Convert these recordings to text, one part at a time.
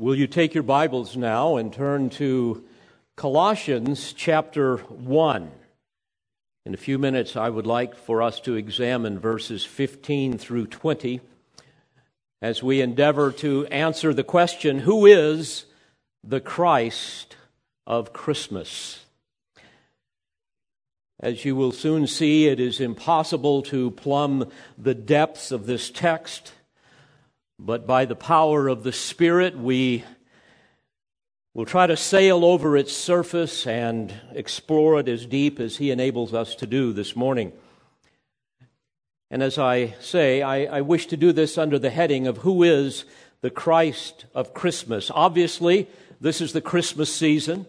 Will you take your Bibles now and turn to Colossians chapter 1? In a few minutes, I would like for us to examine verses 15 through 20 as we endeavor to answer the question who is the Christ of Christmas? As you will soon see, it is impossible to plumb the depths of this text but by the power of the Spirit, we will try to sail over its surface and explore it as deep as He enables us to do this morning. And as I say, I, I, wish to do this under the heading of Who is the Christ of Christmas? Obviously, this is the Christmas season.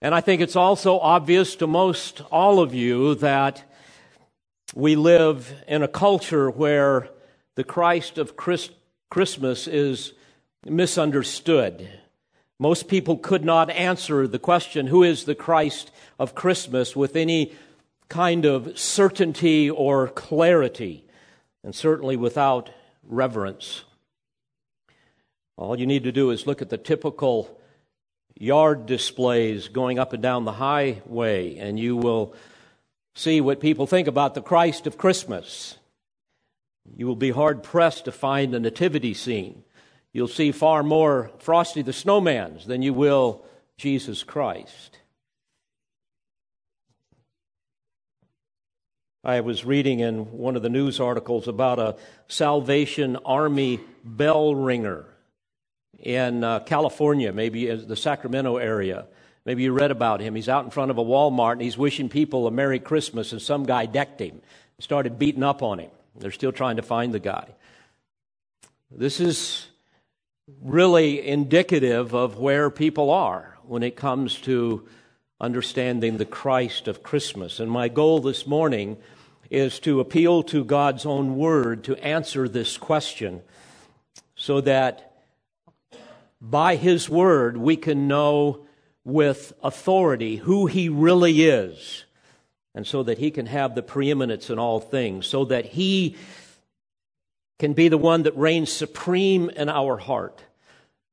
And I think it's also obvious to most all of you that we live in a culture where the Christ of Christ, Christmas is misunderstood. Most people could not answer the question, Who is the Christ of Christmas, with any kind of certainty or clarity, and certainly without reverence. All you need to do is look at the typical yard displays going up and down the highway, and you will see what people think about the Christ of Christmas. You will be hard pressed to find a nativity scene. You'll see far more Frosty the Snowmans than you will Jesus Christ. I was reading in one of the news articles about a Salvation Army bell ringer in uh, California, maybe the Sacramento area. Maybe you read about him. He's out in front of a Walmart and he's wishing people a Merry Christmas, and some guy decked him, started beating up on him. They're still trying to find the guy. This is really indicative of where people are when it comes to understanding the Christ of Christmas. And my goal this morning is to appeal to God's own word to answer this question so that by his word we can know with authority who he really is and so that he can have the preeminence in all things, so that he can be the one that reigns supreme in our heart,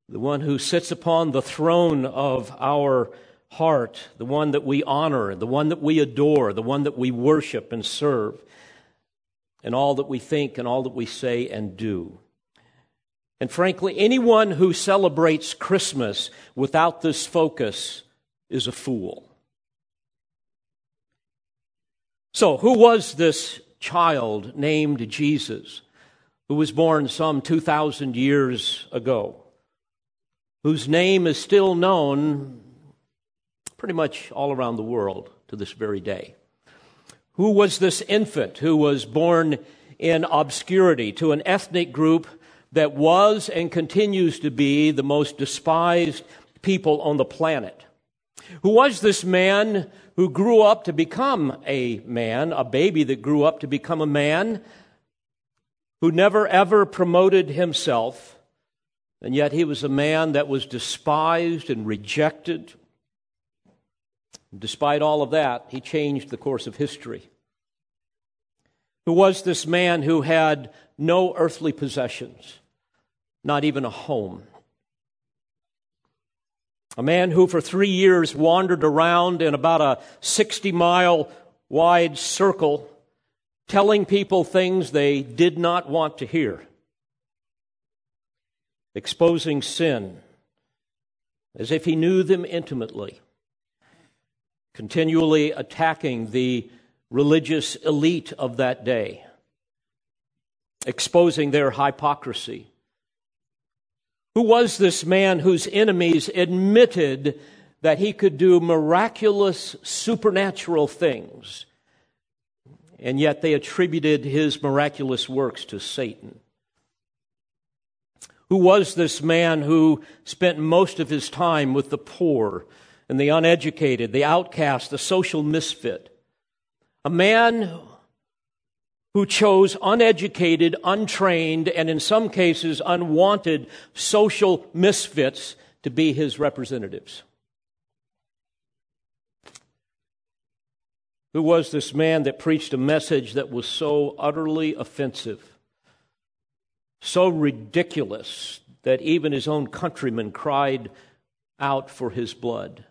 the one who sits upon the throne of our heart, the one that we honor, the one that we adore, the one that we worship and serve, and all that we think and all that we say and do. And frankly, anyone who celebrates Christmas without this focus is a fool. So, who was this child named Jesus who was born some 2,000 years ago, whose name is still known pretty much all around the world to this very day? Who was this infant who was born in obscurity to an ethnic group that was and continues to be the most despised people on the planet? Who was this man who grew up to become a man, a baby that grew up to become a man, who never ever promoted himself, and yet he was a man that was despised and rejected. Despite all of that, he changed the course of history. Who was this man who had no earthly possessions, not even a home? A man who for three years wandered around in about a 60 mile wide circle, telling people things they did not want to hear, exposing sin as if he knew them intimately, continually attacking the religious elite of that day, exposing their hypocrisy who was this man whose enemies admitted that he could do miraculous supernatural things, and yet they attributed his miraculous works to Satan? Who was this man who spent most of his time with the poor and the uneducated, the outcast, the social misfit? A man who chose uneducated, untrained, and in some cases unwanted social misfits to be his representatives. Who was this man that preached a message that was so utterly offensive, so ridiculous, that even his own countrymen cried out for his blood.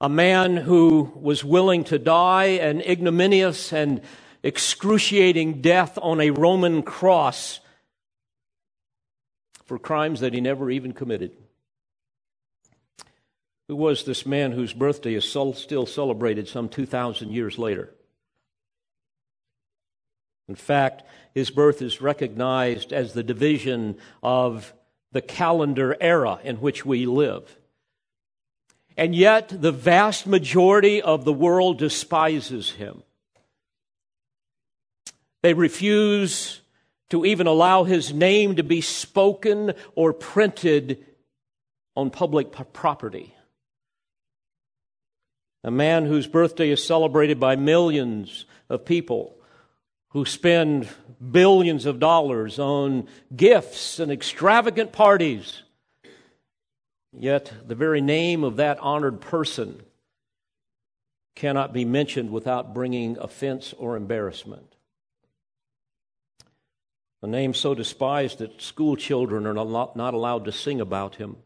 A man who was willing to die an ignominious and excruciating death on a Roman cross for crimes that he never even committed. Who was this man whose birthday is still celebrated some 2,000 years later? In fact, his birth is recognized as the division of the calendar era in which we live. And yet, the vast majority of the world despises him. They refuse to even allow his name to be spoken or printed on public property. A man whose birthday is celebrated by millions of people who spend billions of dollars on gifts and extravagant parties. Yet the very name of that honored person cannot be mentioned without bringing offense or embarrassment. A name so despised that school children are not allowed to sing about him,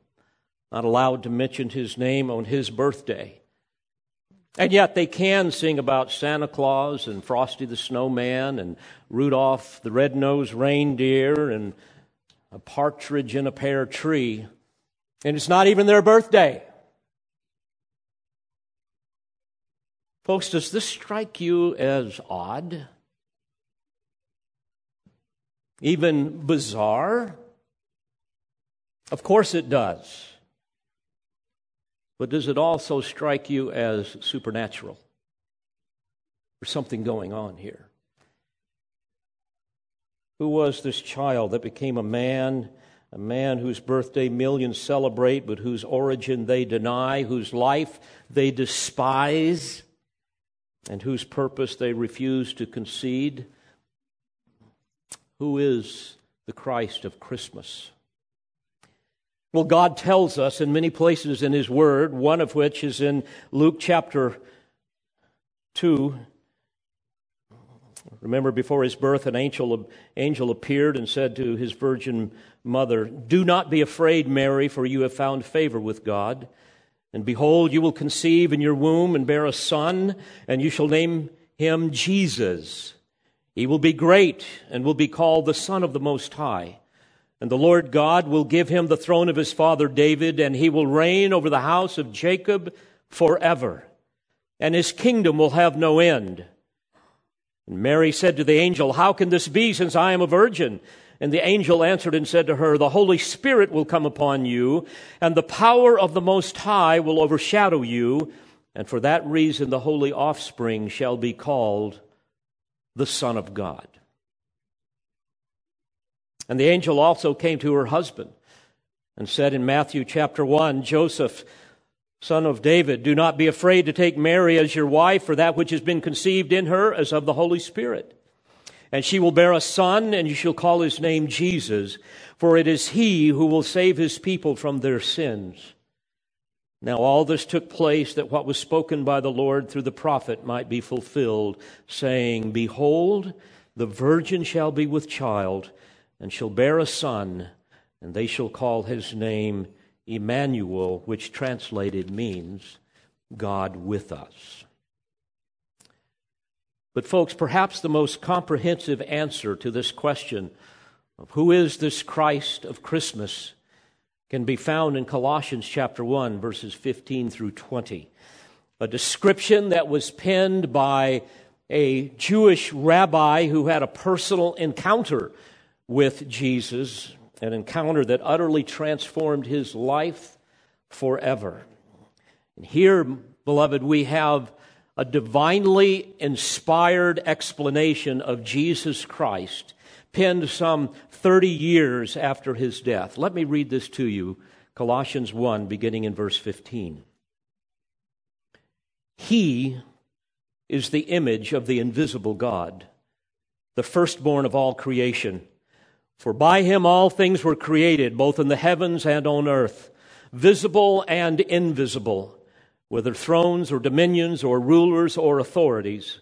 not allowed to mention his name on his birthday. And yet they can sing about Santa Claus and Frosty the Snowman and Rudolph the Red-Nosed Reindeer and a partridge in a pear tree. And it's not even their birthday. Folks, does this strike you as odd? Even bizarre? Of course it does. But does it also strike you as supernatural? There's something going on here. Who was this child that became a man, a man whose birthday millions celebrate, but whose origin they deny, whose life they despise, and whose purpose they refuse to concede? Who is the Christ of Christmas? Well, God tells us in many places in His Word, one of which is in Luke chapter 2. Remember, before his birth, an angel, angel appeared and said to his virgin mother, Do not be afraid, Mary, for you have found favor with God. And behold, you will conceive in your womb and bear a son, and you shall name him Jesus. He will be great and will be called the Son of the Most High. And the Lord God will give him the throne of his father David, and he will reign over the house of Jacob forever. And his kingdom will have no end. And Mary said to the angel, How can this be, since I am a virgin? And the angel answered and said to her, The Holy Spirit will come upon you, and the power of the Most High will overshadow you, and for that reason the holy offspring shall be called the Son of God. And the angel also came to her husband and said in Matthew chapter 1 Joseph, son of David, do not be afraid to take Mary as your wife, for that which has been conceived in her is of the Holy Spirit. And she will bear a son, and you shall call his name Jesus, for it is he who will save his people from their sins. Now, all this took place that what was spoken by the Lord through the prophet might be fulfilled, saying, Behold, the virgin shall be with child and shall bear a son, and they shall call his name Emmanuel, which translated means God with us. But, folks, perhaps the most comprehensive answer to this question of who is this Christ of Christmas can be found in Colossians chapter 1, verses 15 through 20. A description that was penned by a Jewish rabbi who had a personal encounter with Jesus, an encounter that utterly transformed his life forever. And here, beloved, we have a divinely inspired explanation of Jesus Christ, penned some 30 years after his death. Let me read this to you Colossians 1, beginning in verse 15. He is the image of the invisible God, the firstborn of all creation. For by him all things were created, both in the heavens and on earth, visible and invisible, whether thrones or dominions or rulers or authorities.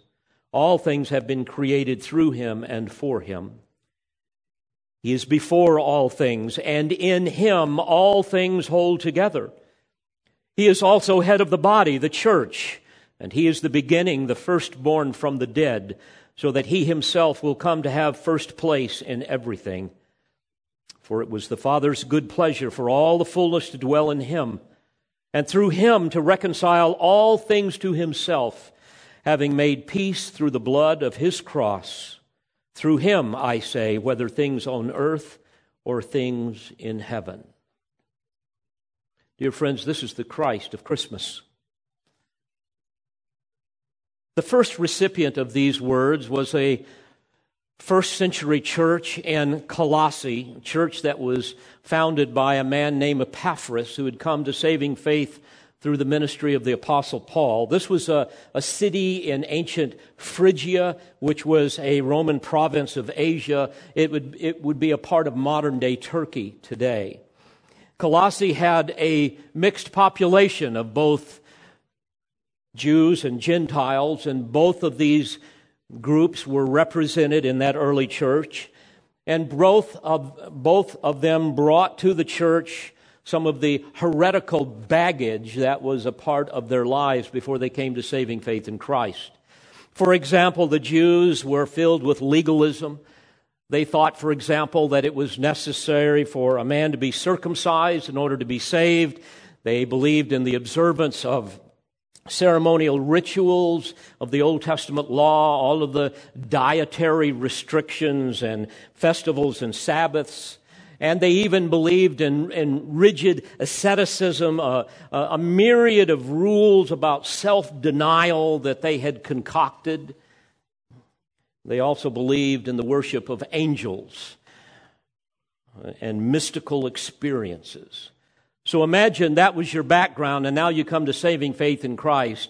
All things have been created through him and for him. He is before all things, and in him all things hold together. He is also head of the body, the church, and he is the beginning, the firstborn from the dead, so that he himself will come to have first place in everything. For it was the Father's good pleasure for all the fullness to dwell in him, and through him to reconcile all things to himself, having made peace through the blood of his cross. Through him, I say, whether things on earth or things in heaven. Dear friends, this is the Christ of Christmas. The first recipient of these words was a first century church in Colossae, a church that was founded by a man named Epaphras who had come to saving faith through the ministry of the Apostle Paul. This was a, a city in ancient Phrygia, which was a Roman province of Asia. It would, it would be a part of modern day Turkey today. Colossae had a mixed population of both Jews and Gentiles, and both of these groups were represented in that early church. And both of, both of them brought to the church some of the heretical baggage that was a part of their lives before they came to saving faith in Christ. For example, the Jews were filled with legalism. They thought, for example, that it was necessary for a man to be circumcised in order to be saved. They believed in the observance of ceremonial rituals of the Old Testament law, all of the dietary restrictions and festivals and Sabbaths. And they even believed in, in rigid asceticism, uh, a myriad of rules about self denial that they had concocted. They also believed in the worship of angels and mystical experiences. So imagine that was your background, and now you come to saving faith in Christ,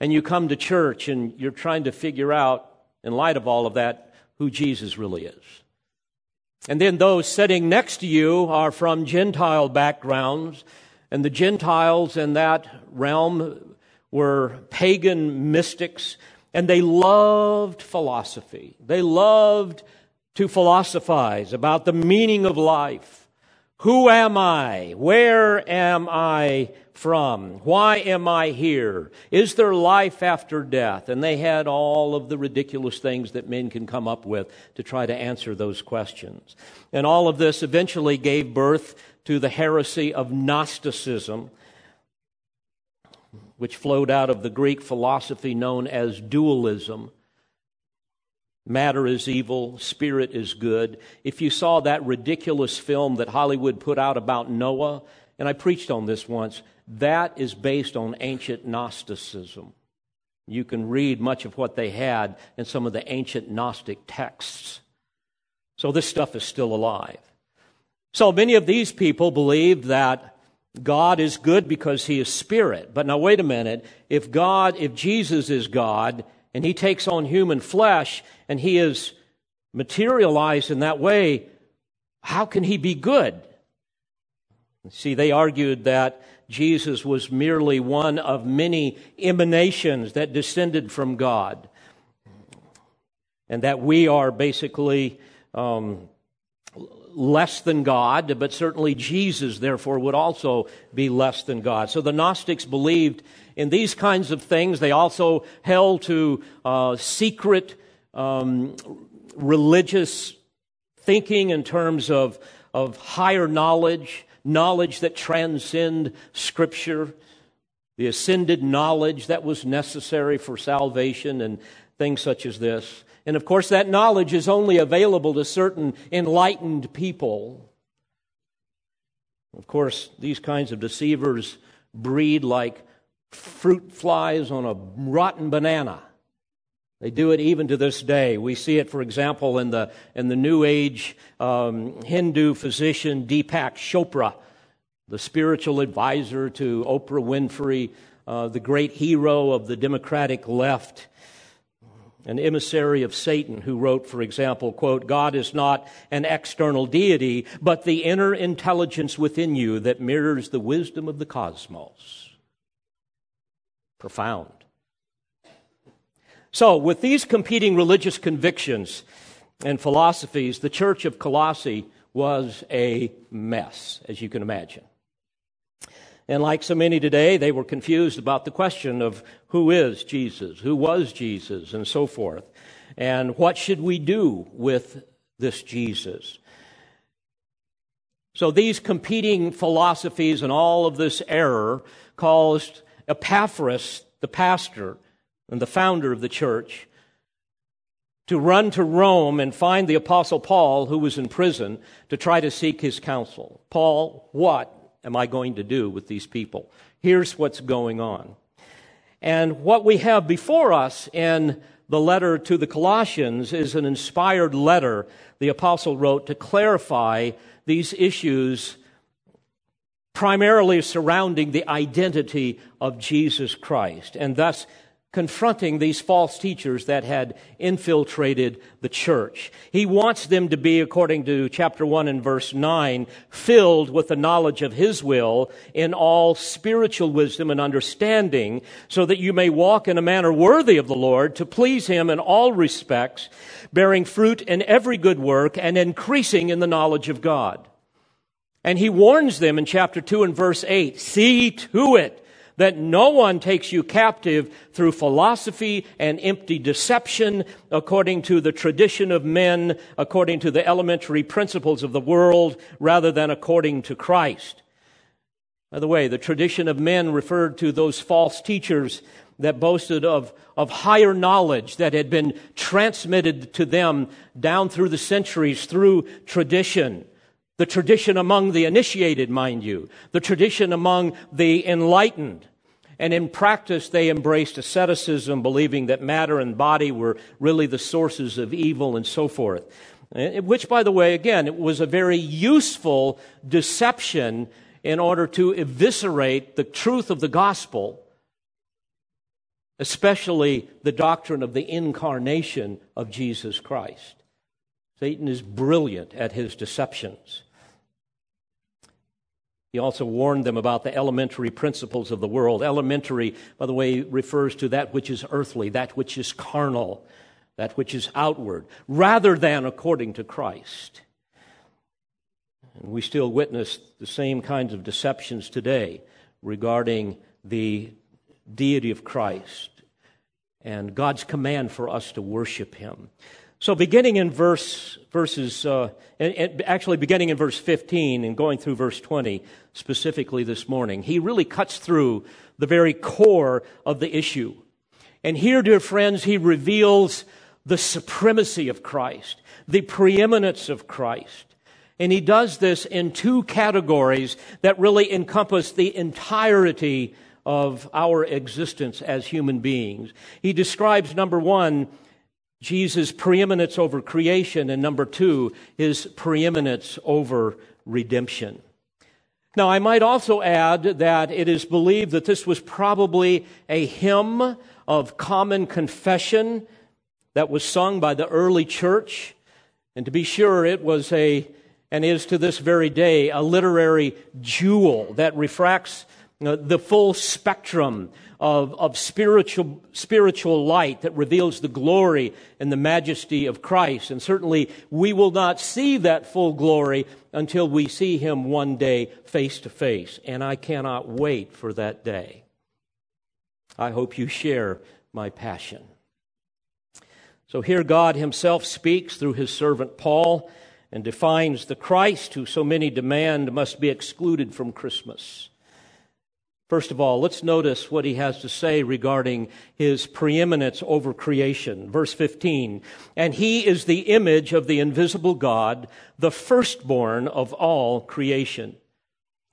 and you come to church, and you're trying to figure out, in light of all of that, who Jesus really is. And then those sitting next to you are from Gentile backgrounds, and the Gentiles in that realm were pagan mystics, and they loved philosophy. They loved to philosophize about the meaning of life. Who am I? Where am I from? Why am I here? Is there life after death? And they had all of the ridiculous things that men can come up with to try to answer those questions. And all of this eventually gave birth to the heresy of Gnosticism, which flowed out of the Greek philosophy known as dualism. Matter is evil, spirit is good. If you saw that ridiculous film that Hollywood put out about Noah, and I preached on this once, that is based on ancient Gnosticism. You can read much of what they had in some of the ancient Gnostic texts. So this stuff is still alive. So many of these people believed that God is good because he is spirit. But now wait a minute. If God, if Jesus is God, and he takes on human flesh and he is materialized in that way, how can he be good? See, they argued that Jesus was merely one of many emanations that descended from God, and that we are basically um, less than God, but certainly Jesus, therefore, would also be less than God. So the Gnostics believed in these kinds of things. They also held to uh, secret um, religious thinking in terms of, of higher knowledge, knowledge that transcend Scripture, the ascended knowledge that was necessary for salvation, and things such as this. And of course, that knowledge is only available to certain enlightened people. Of course, these kinds of deceivers breed like fruit flies on a rotten banana. They do it even to this day. We see it, for example, in the, in the New Age um, Hindu physician Deepak Chopra, the spiritual advisor to Oprah Winfrey, uh, the great hero of the Democratic left, an emissary of Satan who wrote, for example, quote, God is not an external deity, but the inner intelligence within you that mirrors the wisdom of the cosmos. Profound. So, with these competing religious convictions, and philosophies, the church of Colossae was a mess, as you can imagine. And like so many today, they were confused about the question of who is Jesus, who was Jesus, and so forth. And what should we do with this Jesus? So these competing philosophies and all of this error caused Epaphras, the pastor and the founder of the church, to run to Rome and find the Apostle Paul, who was in prison, to try to seek his counsel. Paul, what am I going to do with these people? Here's what's going on. And what we have before us in the letter to the Colossians is an inspired letter the apostle wrote to clarify these issues primarily surrounding the identity of Jesus Christ and thus confronting these false teachers that had infiltrated the church. He wants them to be, according to chapter 1 and verse 9, filled with the knowledge of His will in all spiritual wisdom and understanding, so that you may walk in a manner worthy of the Lord, to please Him in all respects, bearing fruit in every good work and increasing in the knowledge of God. And He warns them in chapter 2 and verse 8, see to it that no one takes you captive through philosophy and empty deception according to the tradition of men, according to the elementary principles of the world, rather than according to Christ. By the way, the tradition of men referred to those false teachers that boasted of, of higher knowledge that had been transmitted to them down through the centuries through tradition. The tradition among the initiated, mind you. The tradition among the enlightened. And in practice, they embraced asceticism, believing that matter and body were really the sources of evil and so forth. Eh, which, by the way, again, it was a very useful deception in order to eviscerate the truth of the gospel, especially the doctrine of the incarnation of Jesus Christ. Satan is brilliant at his deceptions. He also warned them about the elementary principles of the world. Elementary, by the way, refers to that which is earthly, that which is carnal, that which is outward, rather than according to Christ. And we still witness the same kinds of deceptions today regarding the deity of Christ and God's command for us to worship Him. So, beginning in verse, verses, uh, actually beginning in verse 15 and going through verse 20 specifically this morning, he really cuts through the very core of the issue. And here, dear friends, he reveals the supremacy of Christ, the preeminence of Christ. And he does this in two categories that really encompass the entirety of our existence as human beings. He describes, number one, Jesus' preeminence over creation, and number two, his preeminence over redemption. Now, I might also add that it is believed that this was probably a hymn of common confession that was sung by the early church. And to be sure, it was a, and is to this very day, a literary jewel that refracts uh, the full spectrum of, of spiritual, spiritual light that reveals the glory and the majesty of Christ. And certainly we will not see that full glory until we see him one day face to face. And I cannot wait for that day. I hope you share my passion. So here God himself speaks through his servant Paul and defines the Christ who so many demand must be excluded from Christmas. First of all, let's notice what he has to say regarding his preeminence over creation. Verse 15. And he is the image of the invisible God, the firstborn of all creation.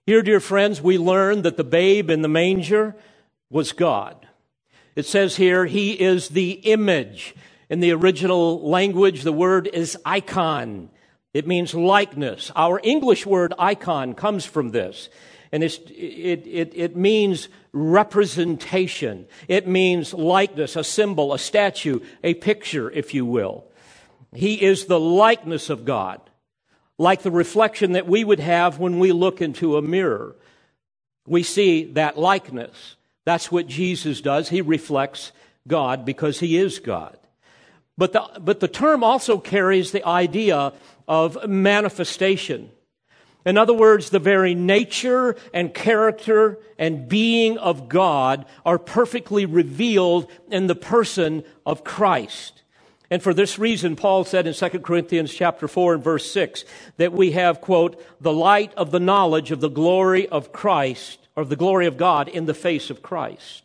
Here, dear friends, we learn that the babe in the manger was God. It says here, he is the image. In the original language, the word is icon. It means likeness. Our English word icon comes from this. And it, it, it means representation. It means likeness, a symbol, a statue, a picture, if you will. He is the likeness of God, like the reflection that we would have when we look into a mirror. We see that likeness. That's what Jesus does. He reflects God because he is God. But the, but the term also carries the idea of manifestation. In other words, the very nature and character and being of God are perfectly revealed in the person of Christ. And for this reason, Paul said in 2 Corinthians chapter 4 and verse 6 that we have, quote, the light of the knowledge of the glory of Christ, or the glory of God in the face of Christ.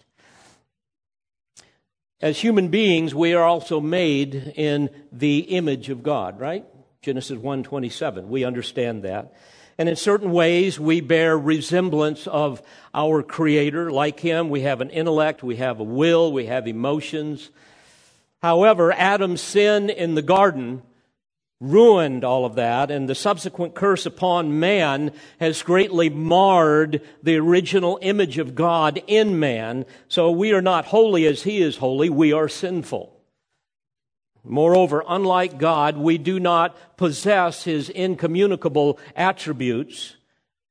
As human beings, we are also made in the image of God, right? Genesis 1:27. We understand that. And in certain ways, we bear resemblance of our Creator. Like Him, we have an intellect, we have a will, we have emotions. However, Adam's sin in the garden ruined all of that, and the subsequent curse upon man has greatly marred the original image of God in man. So we are not holy as He is holy, we are sinful. Moreover, unlike God, we do not possess his incommunicable attributes,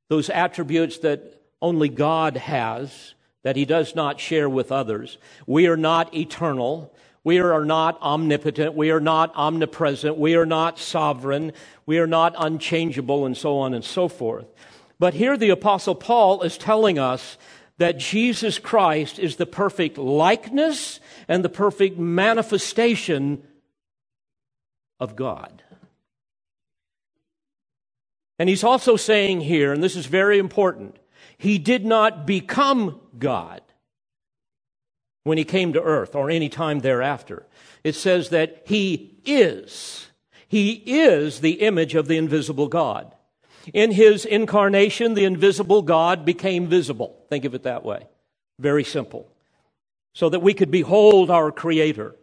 those attributes that only God has, that he does not share with others. We are not eternal. We are not omnipotent. We are not omnipresent. We are not sovereign. We are not unchangeable, and so on and so forth. But here the Apostle Paul is telling us that Jesus Christ is the perfect likeness and the perfect manifestation of God. And he's also saying here, and this is very important, he did not become God when he came to earth or any time thereafter. It says that he is. He is the image of the invisible God. In his incarnation, the invisible God became visible. Think of it that way. Very simple. So that we could behold our Creator.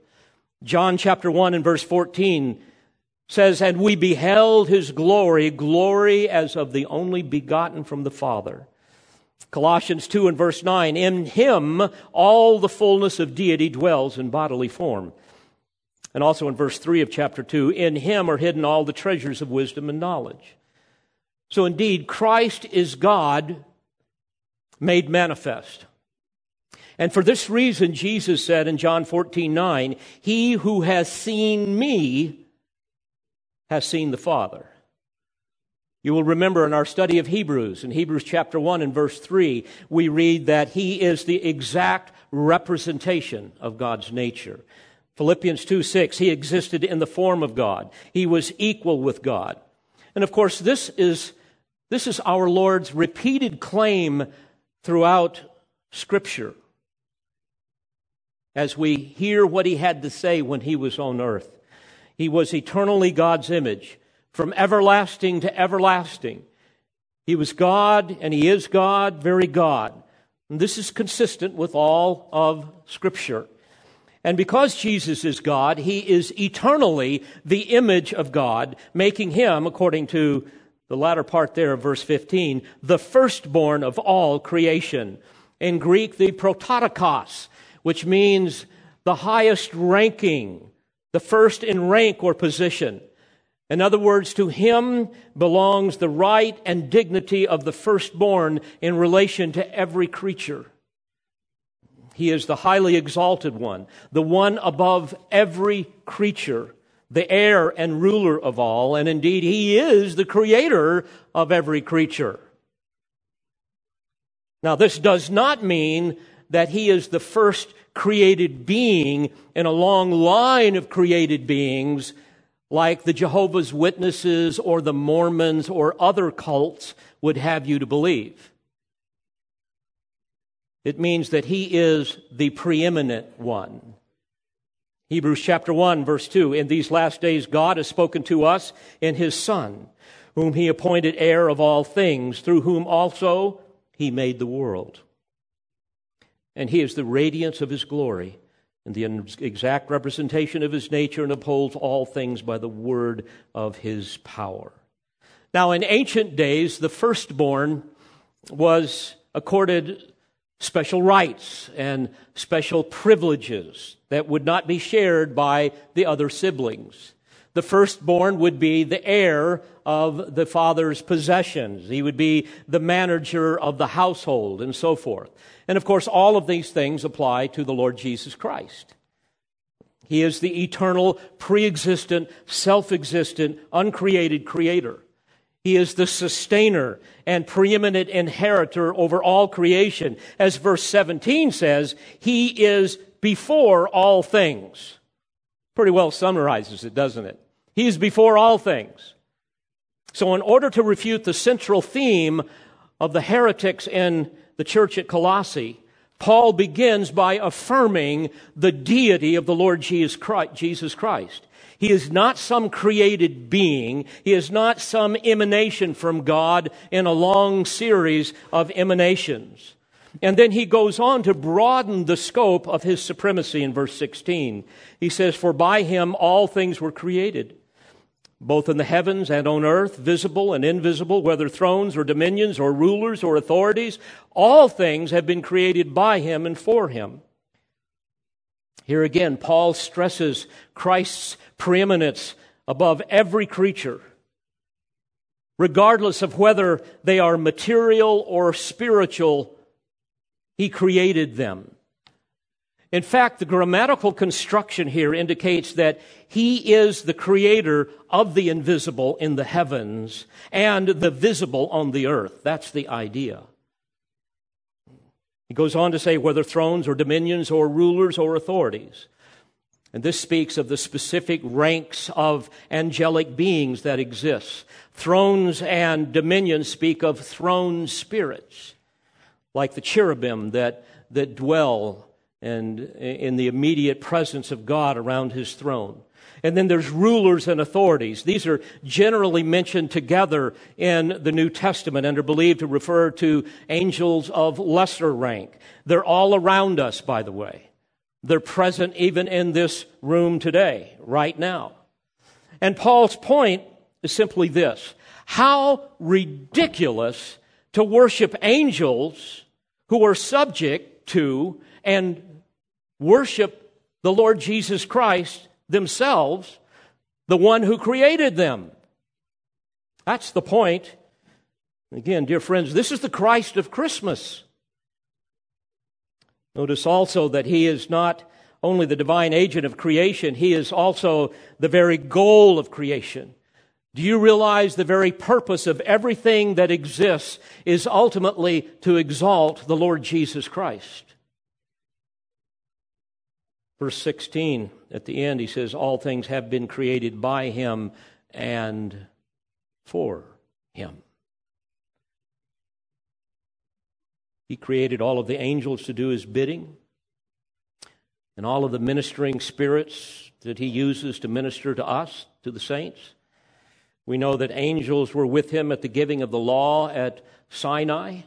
John chapter 1 and verse 14 says, And we beheld his glory, glory as of the only begotten from the Father. Colossians 2 and verse 9, In him all the fullness of deity dwells in bodily form. And also in verse 3 of chapter 2, In him are hidden all the treasures of wisdom and knowledge. So indeed, Christ is God made manifest. And for this reason, Jesus said in John 14, 9, He who has seen me has seen the Father. You will remember in our study of Hebrews, in Hebrews chapter 1 and verse 3, we read that He is the exact representation of God's nature. Philippians 2 6, He existed in the form of God. He was equal with God. And of course, this is, this is our Lord's repeated claim throughout Scripture as we hear what he had to say when he was on earth. He was eternally God's image, from everlasting to everlasting. He was God, and he is God, very God. And this is consistent with all of Scripture. And because Jesus is God, he is eternally the image of God, making him, according to the latter part there of verse 15, the firstborn of all creation. In Greek, the prototokos, which means the highest ranking, the first in rank or position. In other words, to him belongs the right and dignity of the firstborn in relation to every creature. He is the highly exalted one, the one above every creature, the heir and ruler of all, and indeed he is the creator of every creature. Now, this does not mean that he is the first created being in a long line of created beings like the Jehovah's Witnesses or the Mormons or other cults would have you to believe. It means that he is the preeminent one. Hebrews chapter 1 verse 2, in these last days God has spoken to us in his son, whom he appointed heir of all things, through whom also he made the world and he is the radiance of his glory and the exact representation of his nature and upholds all things by the word of his power. Now, in ancient days, the firstborn was accorded special rights and special privileges that would not be shared by the other siblings. The firstborn would be the heir of the father's possessions. He would be the manager of the household and so forth. And of course, all of these things apply to the Lord Jesus Christ. He is the eternal, pre existent, self existent, uncreated creator. He is the sustainer and preeminent inheritor over all creation. As verse 17 says, He is before all things. Pretty well summarizes it, doesn't it? He is before all things. So, in order to refute the central theme of the heretics in the church at Colossae, Paul begins by affirming the deity of the Lord Jesus Christ. He is not some created being. He is not some emanation from God in a long series of emanations. And then he goes on to broaden the scope of his supremacy in verse 16. He says, For by him all things were created both in the heavens and on earth, visible and invisible, whether thrones or dominions or rulers or authorities, all things have been created by him and for him. Here again, Paul stresses Christ's preeminence above every creature, regardless of whether they are material or spiritual, he created them. In fact, the grammatical construction here indicates that he is the creator of the invisible in the heavens and the visible on the earth. That's the idea. He goes on to say whether thrones or dominions or rulers or authorities. And this speaks of the specific ranks of angelic beings that exist. Thrones and dominions speak of throne spirits, like the cherubim that, that dwell and in the immediate presence of God around his throne. And then there's rulers and authorities. These are generally mentioned together in the New Testament and are believed to refer to angels of lesser rank. They're all around us, by the way. They're present even in this room today, right now. And Paul's point is simply this how ridiculous to worship angels who are subject to and worship the Lord Jesus Christ themselves, the one who created them. That's the point. Again, dear friends, this is the Christ of Christmas. Notice also that he is not only the divine agent of creation, he is also the very goal of creation. Do you realize the very purpose of everything that exists is ultimately to exalt the Lord Jesus Christ? Verse 16, at the end, he says, All things have been created by him and for him. He created all of the angels to do his bidding, and all of the ministering spirits that he uses to minister to us, to the saints. We know that angels were with him at the giving of the law at Sinai.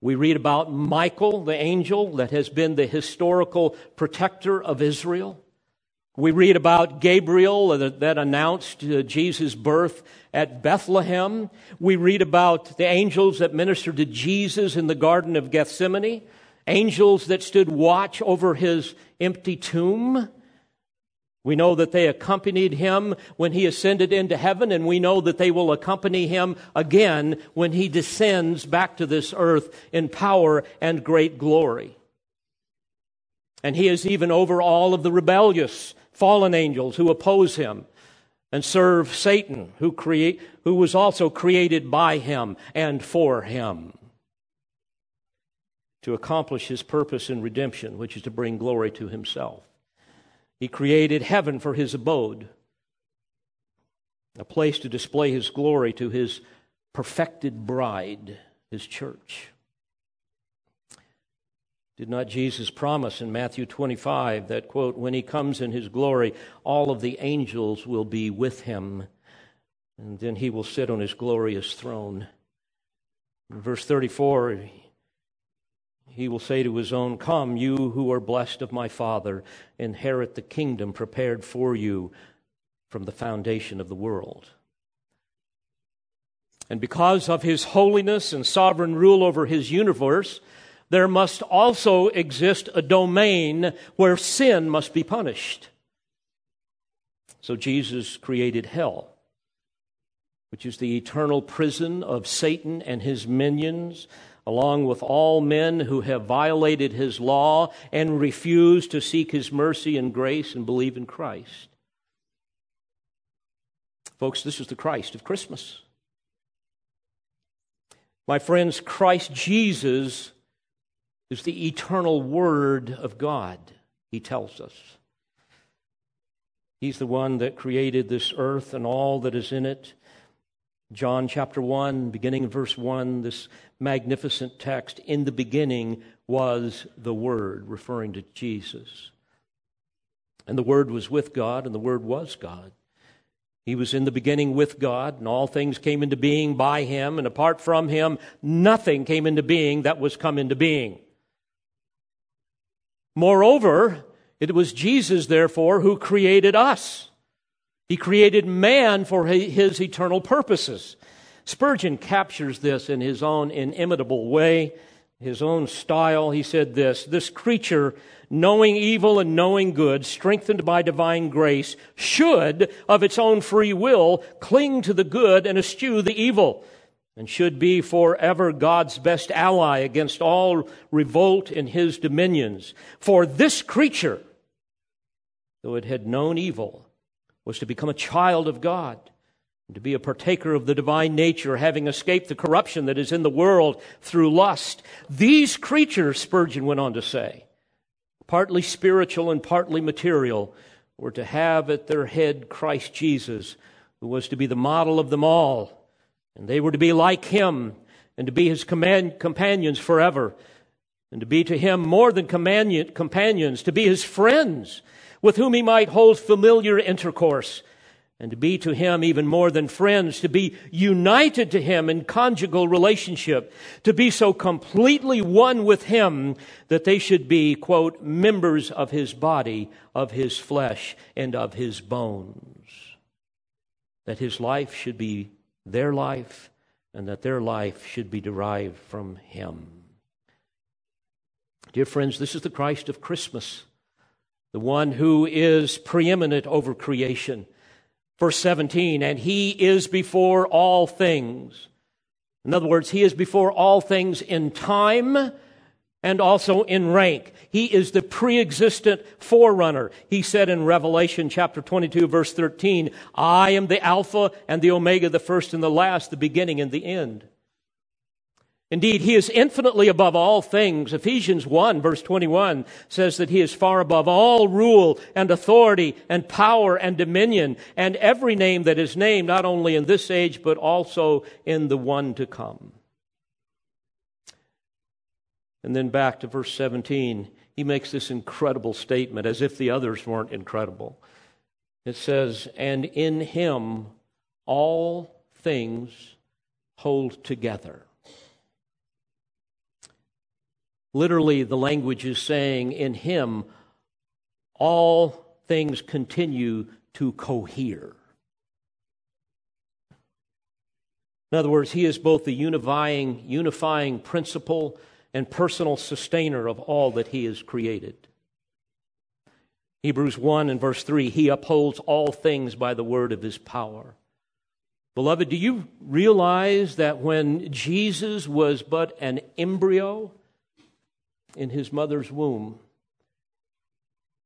We read about Michael, the angel that has been the historical protector of Israel. We read about Gabriel that announced uh, Jesus' birth at Bethlehem. We read about the angels that ministered to Jesus in the Garden of Gethsemane, angels that stood watch over his empty tomb. We know that they accompanied him when he ascended into heaven, and we know that they will accompany him again when he descends back to this earth in power and great glory. And he is even over all of the rebellious fallen angels who oppose him and serve Satan, who, create, who was also created by him and for him to accomplish his purpose in redemption, which is to bring glory to himself. He created heaven for his abode, a place to display his glory to his perfected bride, his church. Did not Jesus promise in Matthew 25 that, quote, when he comes in his glory, all of the angels will be with him, and then he will sit on his glorious throne? In verse 34, he will say to his own, Come, you who are blessed of my Father, inherit the kingdom prepared for you from the foundation of the world. And because of his holiness and sovereign rule over his universe, there must also exist a domain where sin must be punished. So Jesus created hell, which is the eternal prison of Satan and his minions along with all men who have violated his law and refused to seek his mercy and grace and believe in Christ. Folks, this is the Christ of Christmas. My friends, Christ Jesus is the eternal Word of God, he tells us. He's the one that created this earth and all that is in it. John chapter 1, beginning in verse 1, this magnificent text In the beginning was the Word, referring to Jesus. And the Word was with God, and the Word was God. He was in the beginning with God, and all things came into being by him, and apart from him, nothing came into being that was come into being. Moreover, it was Jesus, therefore, who created us. He created man for his eternal purposes. Spurgeon captures this in his own inimitable way, his own style. He said this This creature, knowing evil and knowing good, strengthened by divine grace, should, of its own free will, cling to the good and eschew the evil, and should be forever God's best ally against all revolt in his dominions. For this creature, though it had known evil, was to become a child of God, and to be a partaker of the divine nature, having escaped the corruption that is in the world through lust. These creatures, Spurgeon went on to say, partly spiritual and partly material, were to have at their head Christ Jesus, who was to be the model of them all. And they were to be like him and to be his command, companions forever, and to be to him more than companions, to be his friends with whom he might hold familiar intercourse, and to be to him even more than friends, to be united to him in conjugal relationship, to be so completely one with him that they should be, quote, members of his body, of his flesh, and of his bones. That his life should be their life, and that their life should be derived from him. Dear friends, this is the Christ of Christmas the one who is preeminent over creation. Verse 17, and he is before all things. In other words, he is before all things in time and also in rank. He is the pre-existent forerunner. He said in Revelation chapter 22 verse 13, I am the Alpha and the Omega, the first and the last, the beginning and the end. Indeed, he is infinitely above all things. Ephesians 1 verse 21 says that he is far above all rule and authority and power and dominion and every name that is named, not only in this age, but also in the one to come. And then back to verse 17, he makes this incredible statement as if the others weren't incredible. It says, And in him all things hold together. Literally, the language is saying, in him, all things continue to cohere. In other words, he is both the unifying, unifying principle and personal sustainer of all that he has created. Hebrews 1 and verse 3 He upholds all things by the word of his power. Beloved, do you realize that when Jesus was but an embryo, in his mother's womb,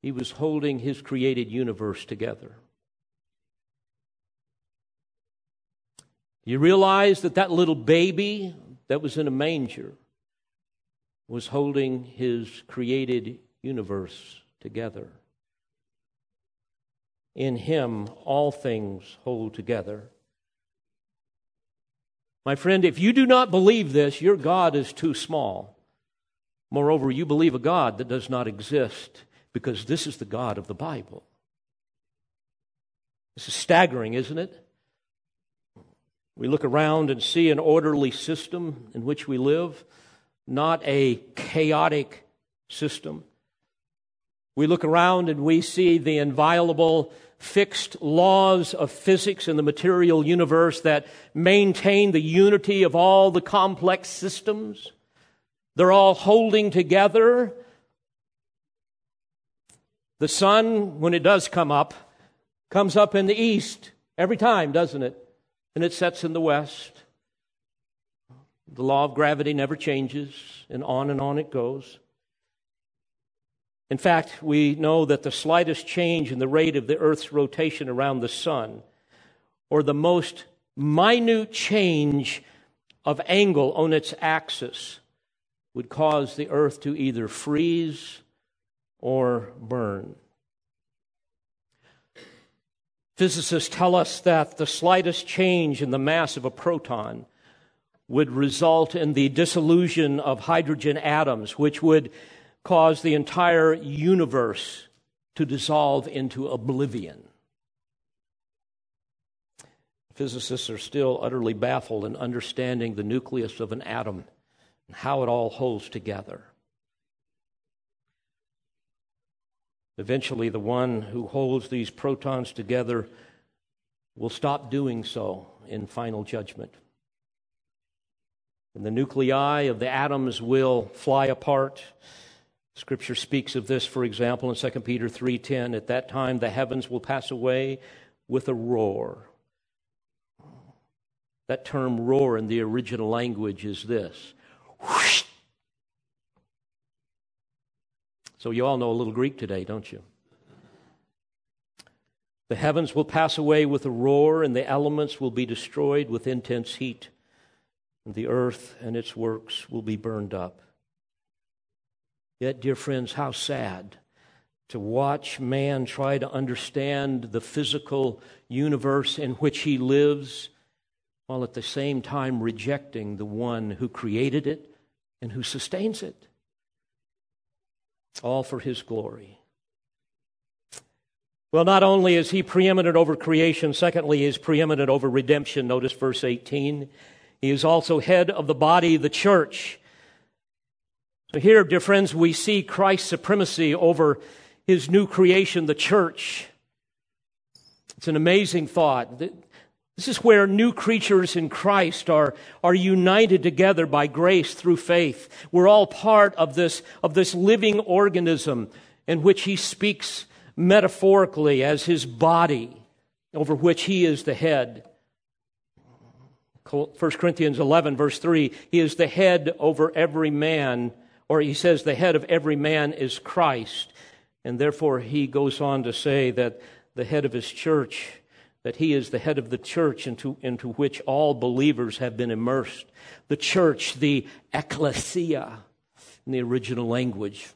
he was holding his created universe together. You realize that that little baby that was in a manger was holding his created universe together. In him, all things hold together. My friend, if you do not believe this, your God is too small. Moreover, you believe a God that does not exist because this is the God of the Bible. This is staggering, isn't it? We look around and see an orderly system in which we live, not a chaotic system. We look around and we see the inviolable fixed laws of physics in the material universe that maintain the unity of all the complex systems. They're all holding together. The sun, when it does come up, comes up in the east every time, doesn't it? And it sets in the west. The law of gravity never changes, and on and on it goes. In fact, we know that the slightest change in the rate of the Earth's rotation around the sun, or the most minute change of angle on its axis, would cause the Earth to either freeze or burn. Physicists tell us that the slightest change in the mass of a proton would result in the dissolution of hydrogen atoms, which would cause the entire universe to dissolve into oblivion. Physicists are still utterly baffled in understanding the nucleus of an atom and how it all holds together. Eventually, the one who holds these protons together will stop doing so in final judgment. And the nuclei of the atoms will fly apart. Scripture speaks of this, for example, in 2 Peter 3:10. At that time, the heavens will pass away with a roar. That term roar in the original language is this. So, you all know a little Greek today, don't you? The heavens will pass away with a roar, and the elements will be destroyed with intense heat, and the earth and its works will be burned up. Yet, dear friends, how sad to watch man try to understand the physical universe in which he lives, while at the same time rejecting the one who created it and who sustains it all for his glory. Well, not only is he preeminent over creation, secondly, he is preeminent over redemption. Notice verse 18. He is also head of the body, the church. So here, dear friends, we see Christ's supremacy over his new creation, the church. It's an amazing thought. This is where new creatures in Christ are, are united together by grace through faith. We're all part of this, of this living organism in which he speaks metaphorically as his body, over which he is the head. 1 Corinthians 11, verse 3, he is the head over every man, or he says the head of every man is Christ. And therefore, he goes on to say that the head of his church that he is the head of the church into, into which all believers have been immersed. The church, the ecclesia in the original language,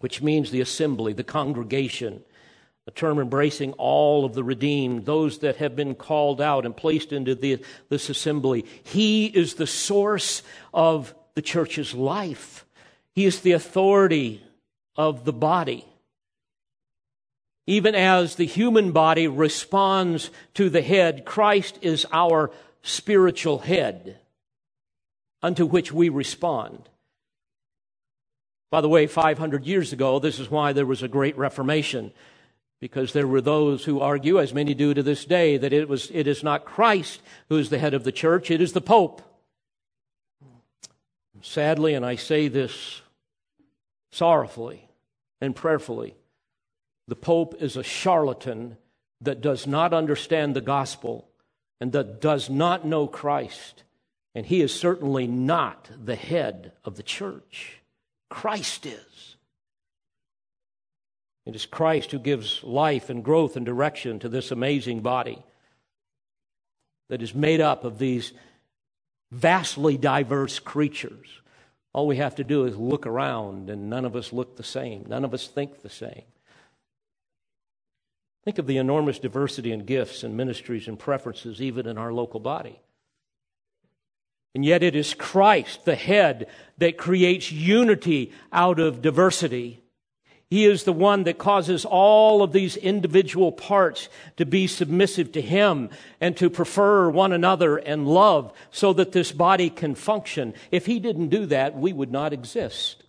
which means the assembly, the congregation, a term embracing all of the redeemed, those that have been called out and placed into the, this assembly. He is the source of the church's life. He is the authority of the body even as the human body responds to the head, Christ is our spiritual head unto which we respond. By the way, 500 years ago, this is why there was a great Reformation, because there were those who argue, as many do to this day, that it, was, it is not Christ who is the head of the church, it is the Pope. Sadly, and I say this sorrowfully and prayerfully, the Pope is a charlatan that does not understand the gospel and that does not know Christ. And he is certainly not the head of the church. Christ is. It is Christ who gives life and growth and direction to this amazing body that is made up of these vastly diverse creatures. All we have to do is look around, and none of us look the same. None of us think the same. Think of the enormous diversity in gifts and ministries and preferences, even in our local body. And yet, it is Christ, the head, that creates unity out of diversity. He is the one that causes all of these individual parts to be submissive to Him and to prefer one another and love so that this body can function. If He didn't do that, we would not exist.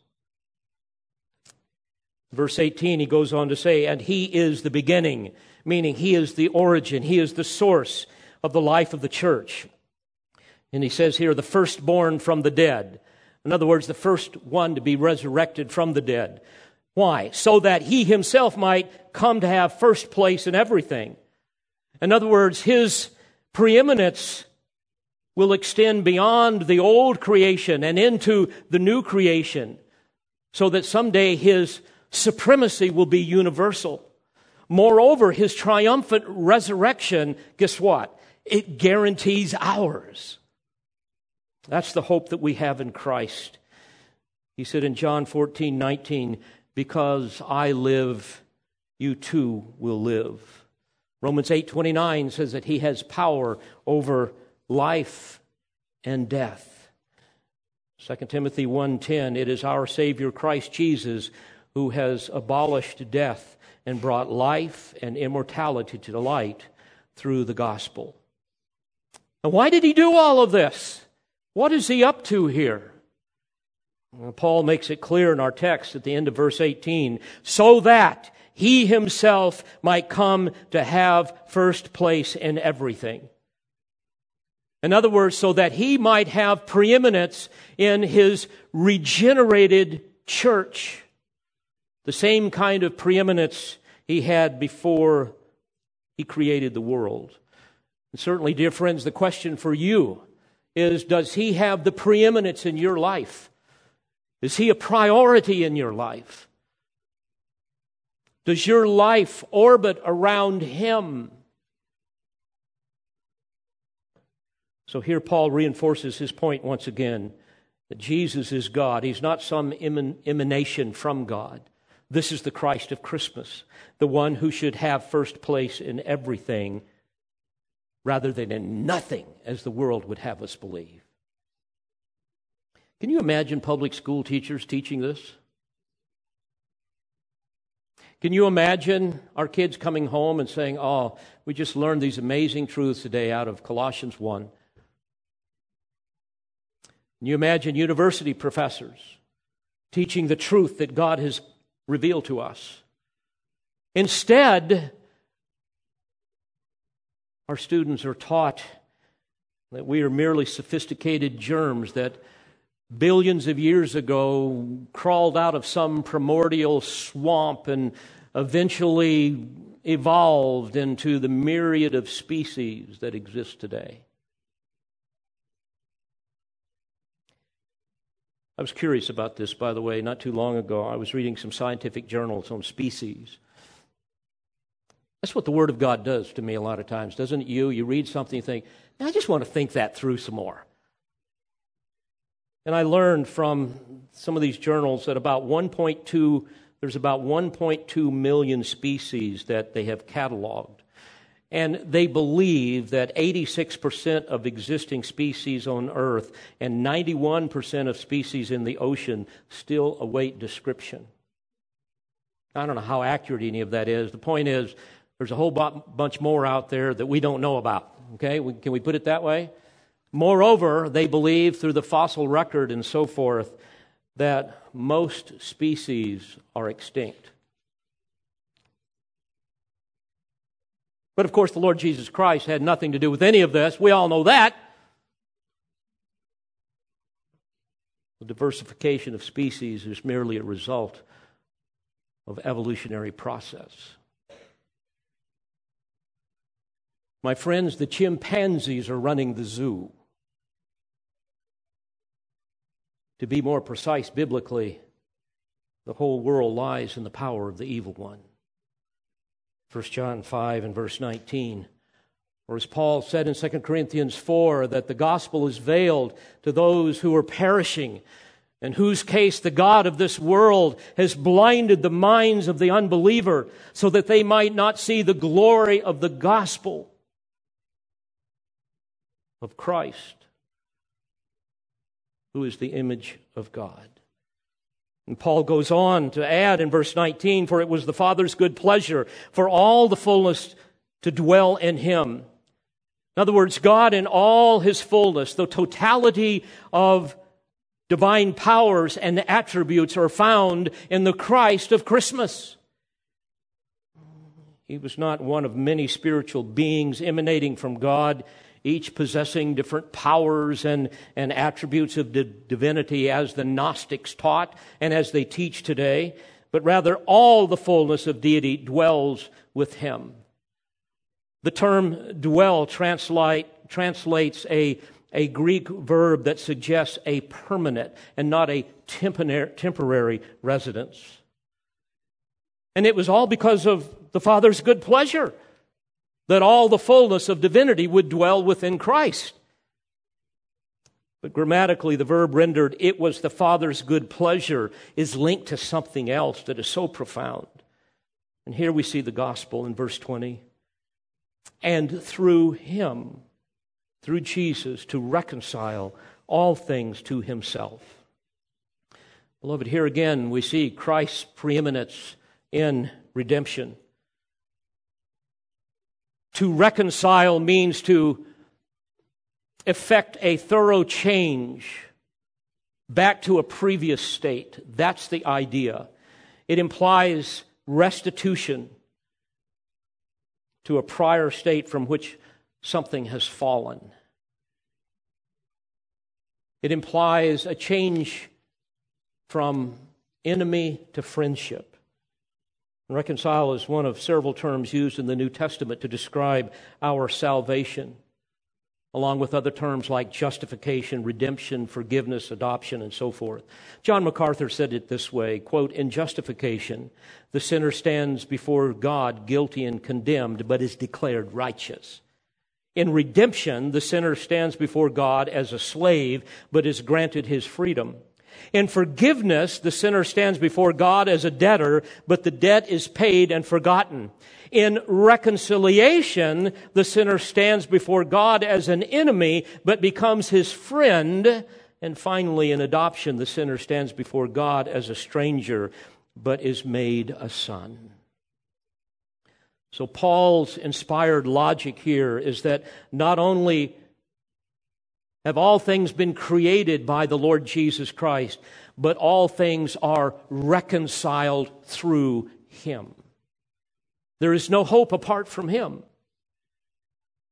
Verse 18, he goes on to say, and he is the beginning, meaning he is the origin, he is the source of the life of the church. And he says here, the firstborn from the dead. In other words, the first one to be resurrected from the dead. Why? So that he himself might come to have first place in everything. In other words, his preeminence will extend beyond the old creation and into the new creation so that someday his supremacy will be universal. Moreover, his triumphant resurrection, guess what? It guarantees ours. That's the hope that we have in Christ. He said in John 14, 19, Because I live, you too will live. Romans 8, 29 says that he has power over life and death. 2 Timothy 1:10 It is our savior Christ Jesus who has abolished death and brought life and immortality to light through the gospel. And why did he do all of this? What is he up to here? Paul makes it clear in our text at the end of verse 18 so that he himself might come to have first place in everything. In other words, so that he might have preeminence in his regenerated church. The same kind of preeminence he had before he created the world. And certainly, dear friends, the question for you is Does he have the preeminence in your life? Is he a priority in your life? Does your life orbit around him? So here Paul reinforces his point once again that Jesus is God. He's not some emanation from God. This is the Christ of Christmas, the one who should have first place in everything rather than in nothing, as the world would have us believe. Can you imagine public school teachers teaching this? Can you imagine our kids coming home and saying, Oh, we just learned these amazing truths today out of Colossians 1? Can you imagine university professors teaching the truth that God has revealed to us? Instead, our students are taught that we are merely sophisticated germs that billions of years ago crawled out of some primordial swamp and eventually evolved into the myriad of species that exist today. I was curious about this, by the way, not too long ago. I was reading some scientific journals on species. That's what the Word of God does to me a lot of times, doesn't it? You, you read something, you think, I just want to think that through some more. And I learned from some of these journals that about 1.2, there's about 1.2 million species that they have cataloged. And they believe that 86% of existing species on Earth and 91% of species in the ocean still await description. I don't know how accurate any of that is. The point is, there's a whole bunch more out there that we don't know about. Okay, can we put it that way? Moreover, they believe through the fossil record and so forth that most species are extinct. But of course, the Lord Jesus Christ had nothing to do with any of this. We all know that. The diversification of species is merely a result of evolutionary process. My friends, the chimpanzees are running the zoo. To be more precise biblically, the whole world lies in the power of the evil one. 1 John 5 and verse 19. Or as Paul said in 2 Corinthians 4, that the gospel is veiled to those who are perishing, in whose case the God of this world has blinded the minds of the unbeliever so that they might not see the glory of the gospel of Christ, who is the image of God. And Paul goes on to add in verse 19, for it was the Father's good pleasure for all the fullness to dwell in him. In other words, God in all his fullness, the totality of divine powers and attributes are found in the Christ of Christmas. He was not one of many spiritual beings emanating from God each possessing different powers and, and attributes of divinity as the Gnostics taught and as they teach today, but rather all the fullness of deity dwells with him. The term dwell translate, translates a, a Greek verb that suggests a permanent and not a temporary residence. And it was all because of the Father's good pleasure that all the fullness of divinity would dwell within Christ. But grammatically, the verb rendered, it was the Father's good pleasure, is linked to something else that is so profound. And here we see the gospel in verse 20. And through him, through Jesus, to reconcile all things to himself. Beloved, here again we see Christ's preeminence in redemption. To reconcile means to effect a thorough change back to a previous state. That's the idea. It implies restitution to a prior state from which something has fallen. It implies a change from enemy to friendship. Reconcile is one of several terms used in the New Testament to describe our salvation, along with other terms like justification, redemption, forgiveness, adoption, and so forth. John MacArthur said it this way quote, In justification, the sinner stands before God guilty and condemned, but is declared righteous. In redemption, the sinner stands before God as a slave, but is granted his freedom. In forgiveness, the sinner stands before God as a debtor, but the debt is paid and forgotten. In reconciliation, the sinner stands before God as an enemy, but becomes his friend. And finally, in adoption, the sinner stands before God as a stranger, but is made a son. So, Paul's inspired logic here is that not only have all things been created by the Lord Jesus Christ, but all things are reconciled through him. There is no hope apart from him.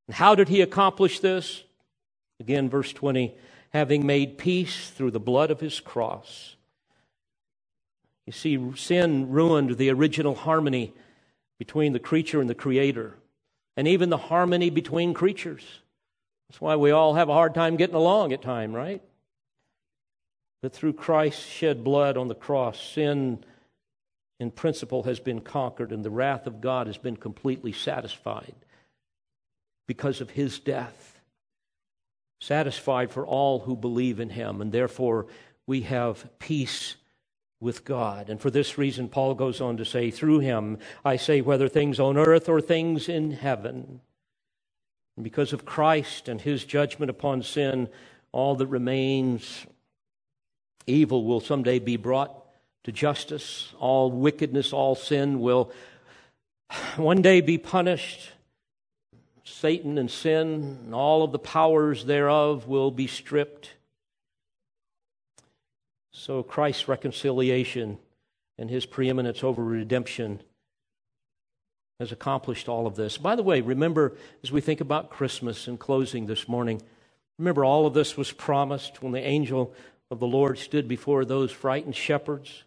And how did he accomplish this? Again, verse 20 having made peace through the blood of his cross. You see, sin ruined the original harmony between the creature and the creator, and even the harmony between creatures. That's why we all have a hard time getting along at times, right? But through Christ's shed blood on the cross, sin in principle has been conquered and the wrath of God has been completely satisfied because of his death. Satisfied for all who believe in him, and therefore we have peace with God. And for this reason, Paul goes on to say, Through him I say, whether things on earth or things in heaven. And because of Christ and his judgment upon sin, all that remains evil will someday be brought to justice. All wickedness, all sin will one day be punished. Satan and sin and all of the powers thereof will be stripped. So Christ's reconciliation and his preeminence over redemption has accomplished all of this. By the way, remember as we think about Christmas and closing this morning, remember all of this was promised when the angel of the Lord stood before those frightened shepherds.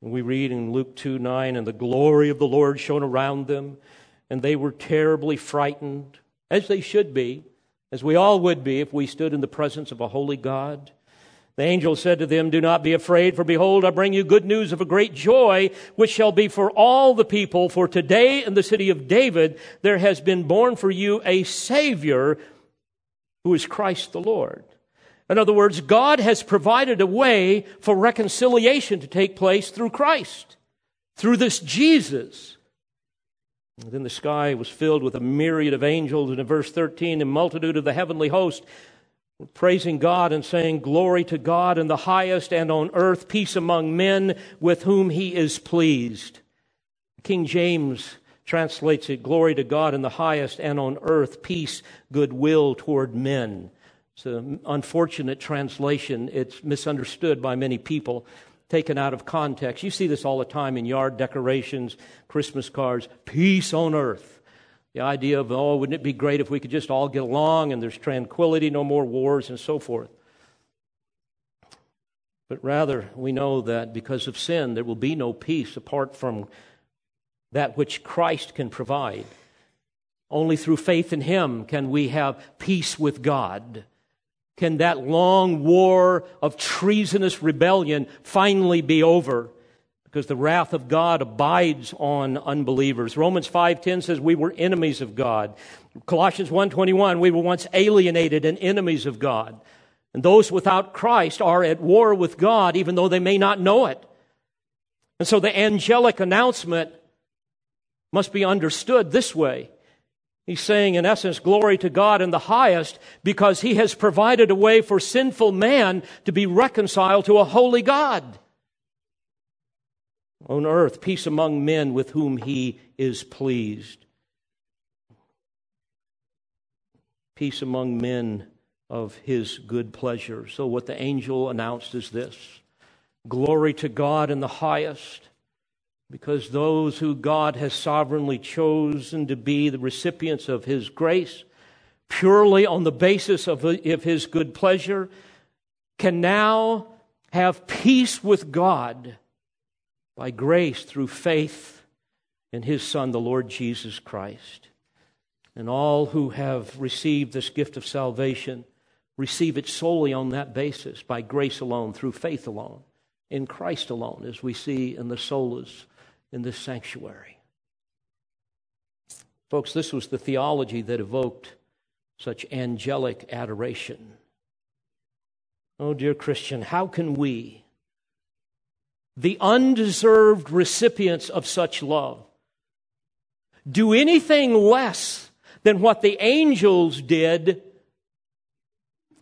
And we read in Luke 2 9, and the glory of the Lord shone around them, and they were terribly frightened, as they should be, as we all would be if we stood in the presence of a holy God. The angel said to them, Do not be afraid, for behold, I bring you good news of a great joy, which shall be for all the people. For today in the city of David there has been born for you a Savior who is Christ the Lord. In other words, God has provided a way for reconciliation to take place through Christ, through this Jesus. And then the sky was filled with a myriad of angels, and in verse 13, a multitude of the heavenly host praising God and saying, Glory to God in the highest, and on earth peace among men with whom he is pleased. King James translates it, Glory to God in the highest, and on earth peace, goodwill toward men. It's an unfortunate translation. It's misunderstood by many people, taken out of context. You see this all the time in yard decorations, Christmas cards, peace on earth. The idea of, oh, wouldn't it be great if we could just all get along and there's tranquility, no more wars, and so forth. But rather, we know that because of sin, there will be no peace apart from that which Christ can provide. Only through faith in Him can we have peace with God. can that long war of treasonous rebellion finally be over because the wrath of God abides on unbelievers. Romans 5:10 says we were enemies of God. Colossians 1:21 we were once alienated and enemies of God. And those without Christ are at war with God even though they may not know it. And so the angelic announcement must be understood this way. He's saying, in essence, glory to God in the highest because he has provided a way for sinful man to be reconciled to a holy God. On earth, peace among men with whom he is pleased. Peace among men of his good pleasure. So, what the angel announced is this Glory to God in the highest because those who God has sovereignly chosen to be the recipients of His grace, purely on the basis of, His good pleasure, can now have peace with God by grace through faith in His Son, the Lord Jesus Christ. And all who have received this gift of salvation receive it solely on that basis, by grace alone, through faith alone, in Christ alone, as we see in the solas in this sanctuary. Folks, this was the theology that evoked such angelic adoration. Oh, dear Christian, how can we, the undeserved recipients of such love, do anything less than what the angels did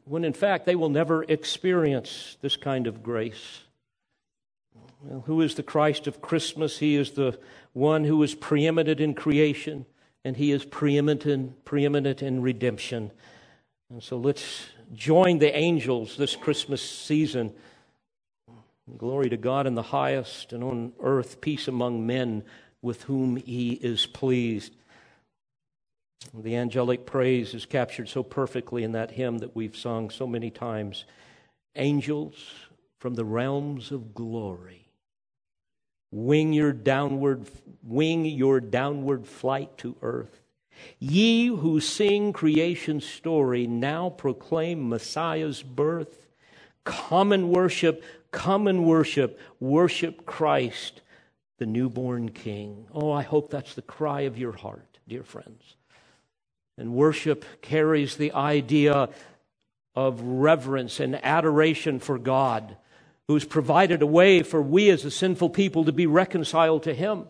when in fact they will never experience this kind of grace? Well, who is the Christ of Christmas? He is the one who is preeminent in creation, and he is preeminent in, preeminent in redemption. And so let's join the angels this Christmas season. Glory to God in the highest, and on earth peace among men with whom he is pleased. The angelic praise is captured so perfectly in that hymn that we've sung so many times. Angels from the realms of glory wing your downward wing your downward flight to earth ye who sing creation's story now proclaim messiah's birth common worship common worship worship christ the newborn king oh i hope that's the cry of your heart dear friends and worship carries the idea of reverence and adoration for god who's provided a way for we as a sinful people to be reconciled to Him.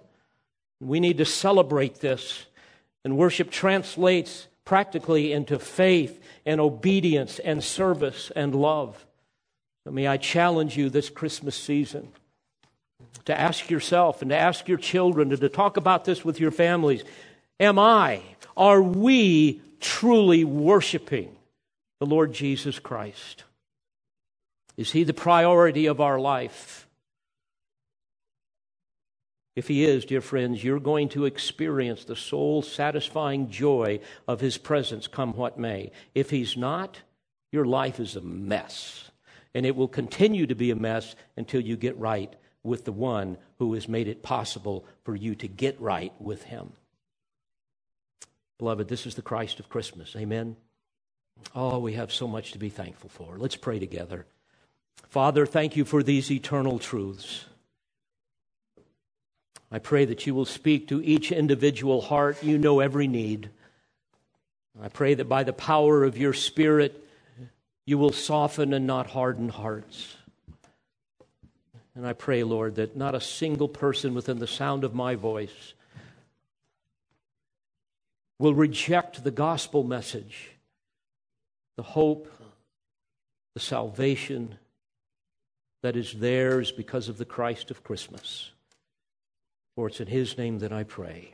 We need to celebrate this. And worship translates practically into faith and obedience and service and love. So may I challenge you this Christmas season to ask yourself and to ask your children and to talk about this with your families. Am I, are we truly worshiping the Lord Jesus Christ? Is He the priority of our life? If He is, dear friends, you're going to experience the soul satisfying joy of His presence, come what may. If He's not, your life is a mess. And it will continue to be a mess until you get right with the one who has made it possible for you to get right with Him. Beloved, this is the Christ of Christmas. Amen. Oh, we have so much to be thankful for. Let's pray together. Father, thank you for these eternal truths. I pray that you will speak to each individual heart. You know every need. I pray that by the power of your Spirit, you will soften and not harden hearts. And I pray, Lord, that not a single person within the sound of my voice will reject the gospel message, the hope, the salvation, that is theirs because of the Christ of Christmas. For it's in His name that I pray.